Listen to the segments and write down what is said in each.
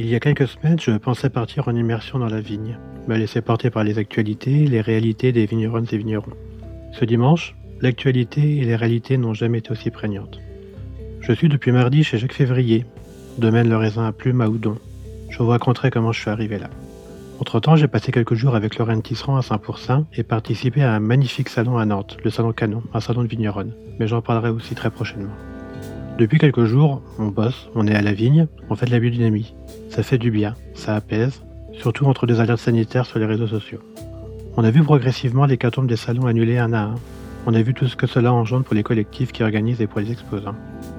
Il y a quelques semaines, je pensais partir en immersion dans la vigne, me laisser porter par les actualités, les réalités des vigneronnes et vignerons. Ce dimanche, l'actualité et les réalités n'ont jamais été aussi prégnantes. Je suis depuis mardi chez Jacques Février, domaine le raisin à plume à Houdon. Je vous raconterai comment je suis arrivé là. Entre-temps, j'ai passé quelques jours avec Lorraine Tisserand à Saint-Pourçain et participé à un magnifique salon à Nantes, le Salon Canon, un salon de vigneronne, mais j'en parlerai aussi très prochainement. Depuis quelques jours, on bosse, on est à la vigne, on fait de la biodynamie. Ça fait du bien, ça apaise, surtout entre des alertes sanitaires sur les réseaux sociaux. On a vu progressivement les l'hécatombe des salons annulés un à un. On a vu tout ce que cela engendre pour les collectifs qui organisent et pour les exposants.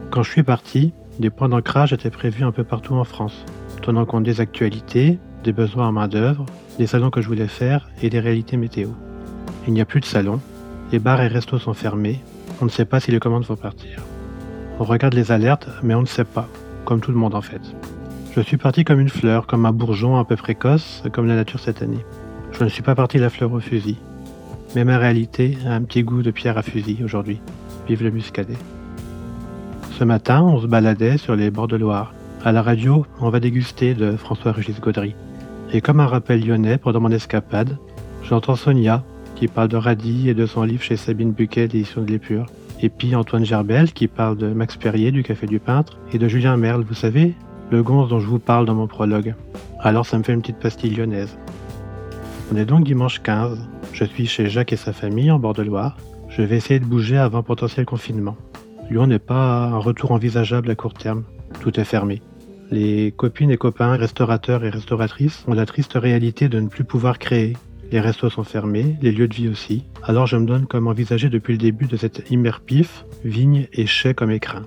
Quand je suis parti, des points d'ancrage étaient prévus un peu partout en France, tenant compte des actualités, des besoins en main-d'œuvre, des salons que je voulais faire et des réalités météo. Il n'y a plus de salons, les bars et restos sont fermés, on ne sait pas si les commandes vont partir. On regarde les alertes, mais on ne sait pas, comme tout le monde en fait. Je suis parti comme une fleur, comme un bourgeon un peu précoce, comme la nature cette année. Je ne suis pas parti la fleur au fusil. Mais ma réalité a un petit goût de pierre à fusil aujourd'hui. Vive le muscadet. Ce matin, on se baladait sur les bords de Loire. À la radio, on va déguster de François-Régis Gaudry. Et comme un rappel lyonnais pendant mon escapade, j'entends Sonia, qui parle de radis et de son livre chez Sabine Buquet, d'édition de l'Épure. Et puis Antoine Gerbel qui parle de Max Perrier du Café du Peintre et de Julien Merle, vous savez, le gonze dont je vous parle dans mon prologue. Alors ça me fait une petite pastille lyonnaise. On est donc dimanche 15. Je suis chez Jacques et sa famille en bord de Loire. Je vais essayer de bouger avant potentiel confinement. Lyon n'est pas un retour envisageable à court terme. Tout est fermé. Les copines et copains, restaurateurs et restauratrices ont la triste réalité de ne plus pouvoir créer, les restos sont fermés, les lieux de vie aussi. Alors je me donne comme envisagé depuis le début de cette immerpif, vigne et chai comme écrin.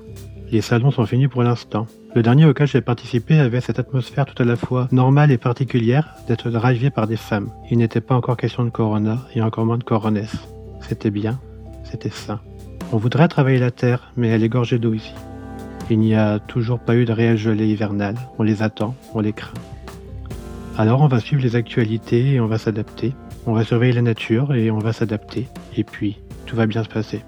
Les salons sont finis pour l'instant. Le dernier auquel j'ai participé avait cette atmosphère tout à la fois normale et particulière d'être drivé par des femmes. Il n'était pas encore question de corona et encore moins de coronesse. C'était bien, c'était sain. On voudrait travailler la terre, mais elle est gorgée d'eau ici. Il n'y a toujours pas eu de réelle gelée hivernale. On les attend, on les craint. Alors on va suivre les actualités et on va s'adapter. On va surveiller la nature et on va s'adapter. Et puis, tout va bien se passer.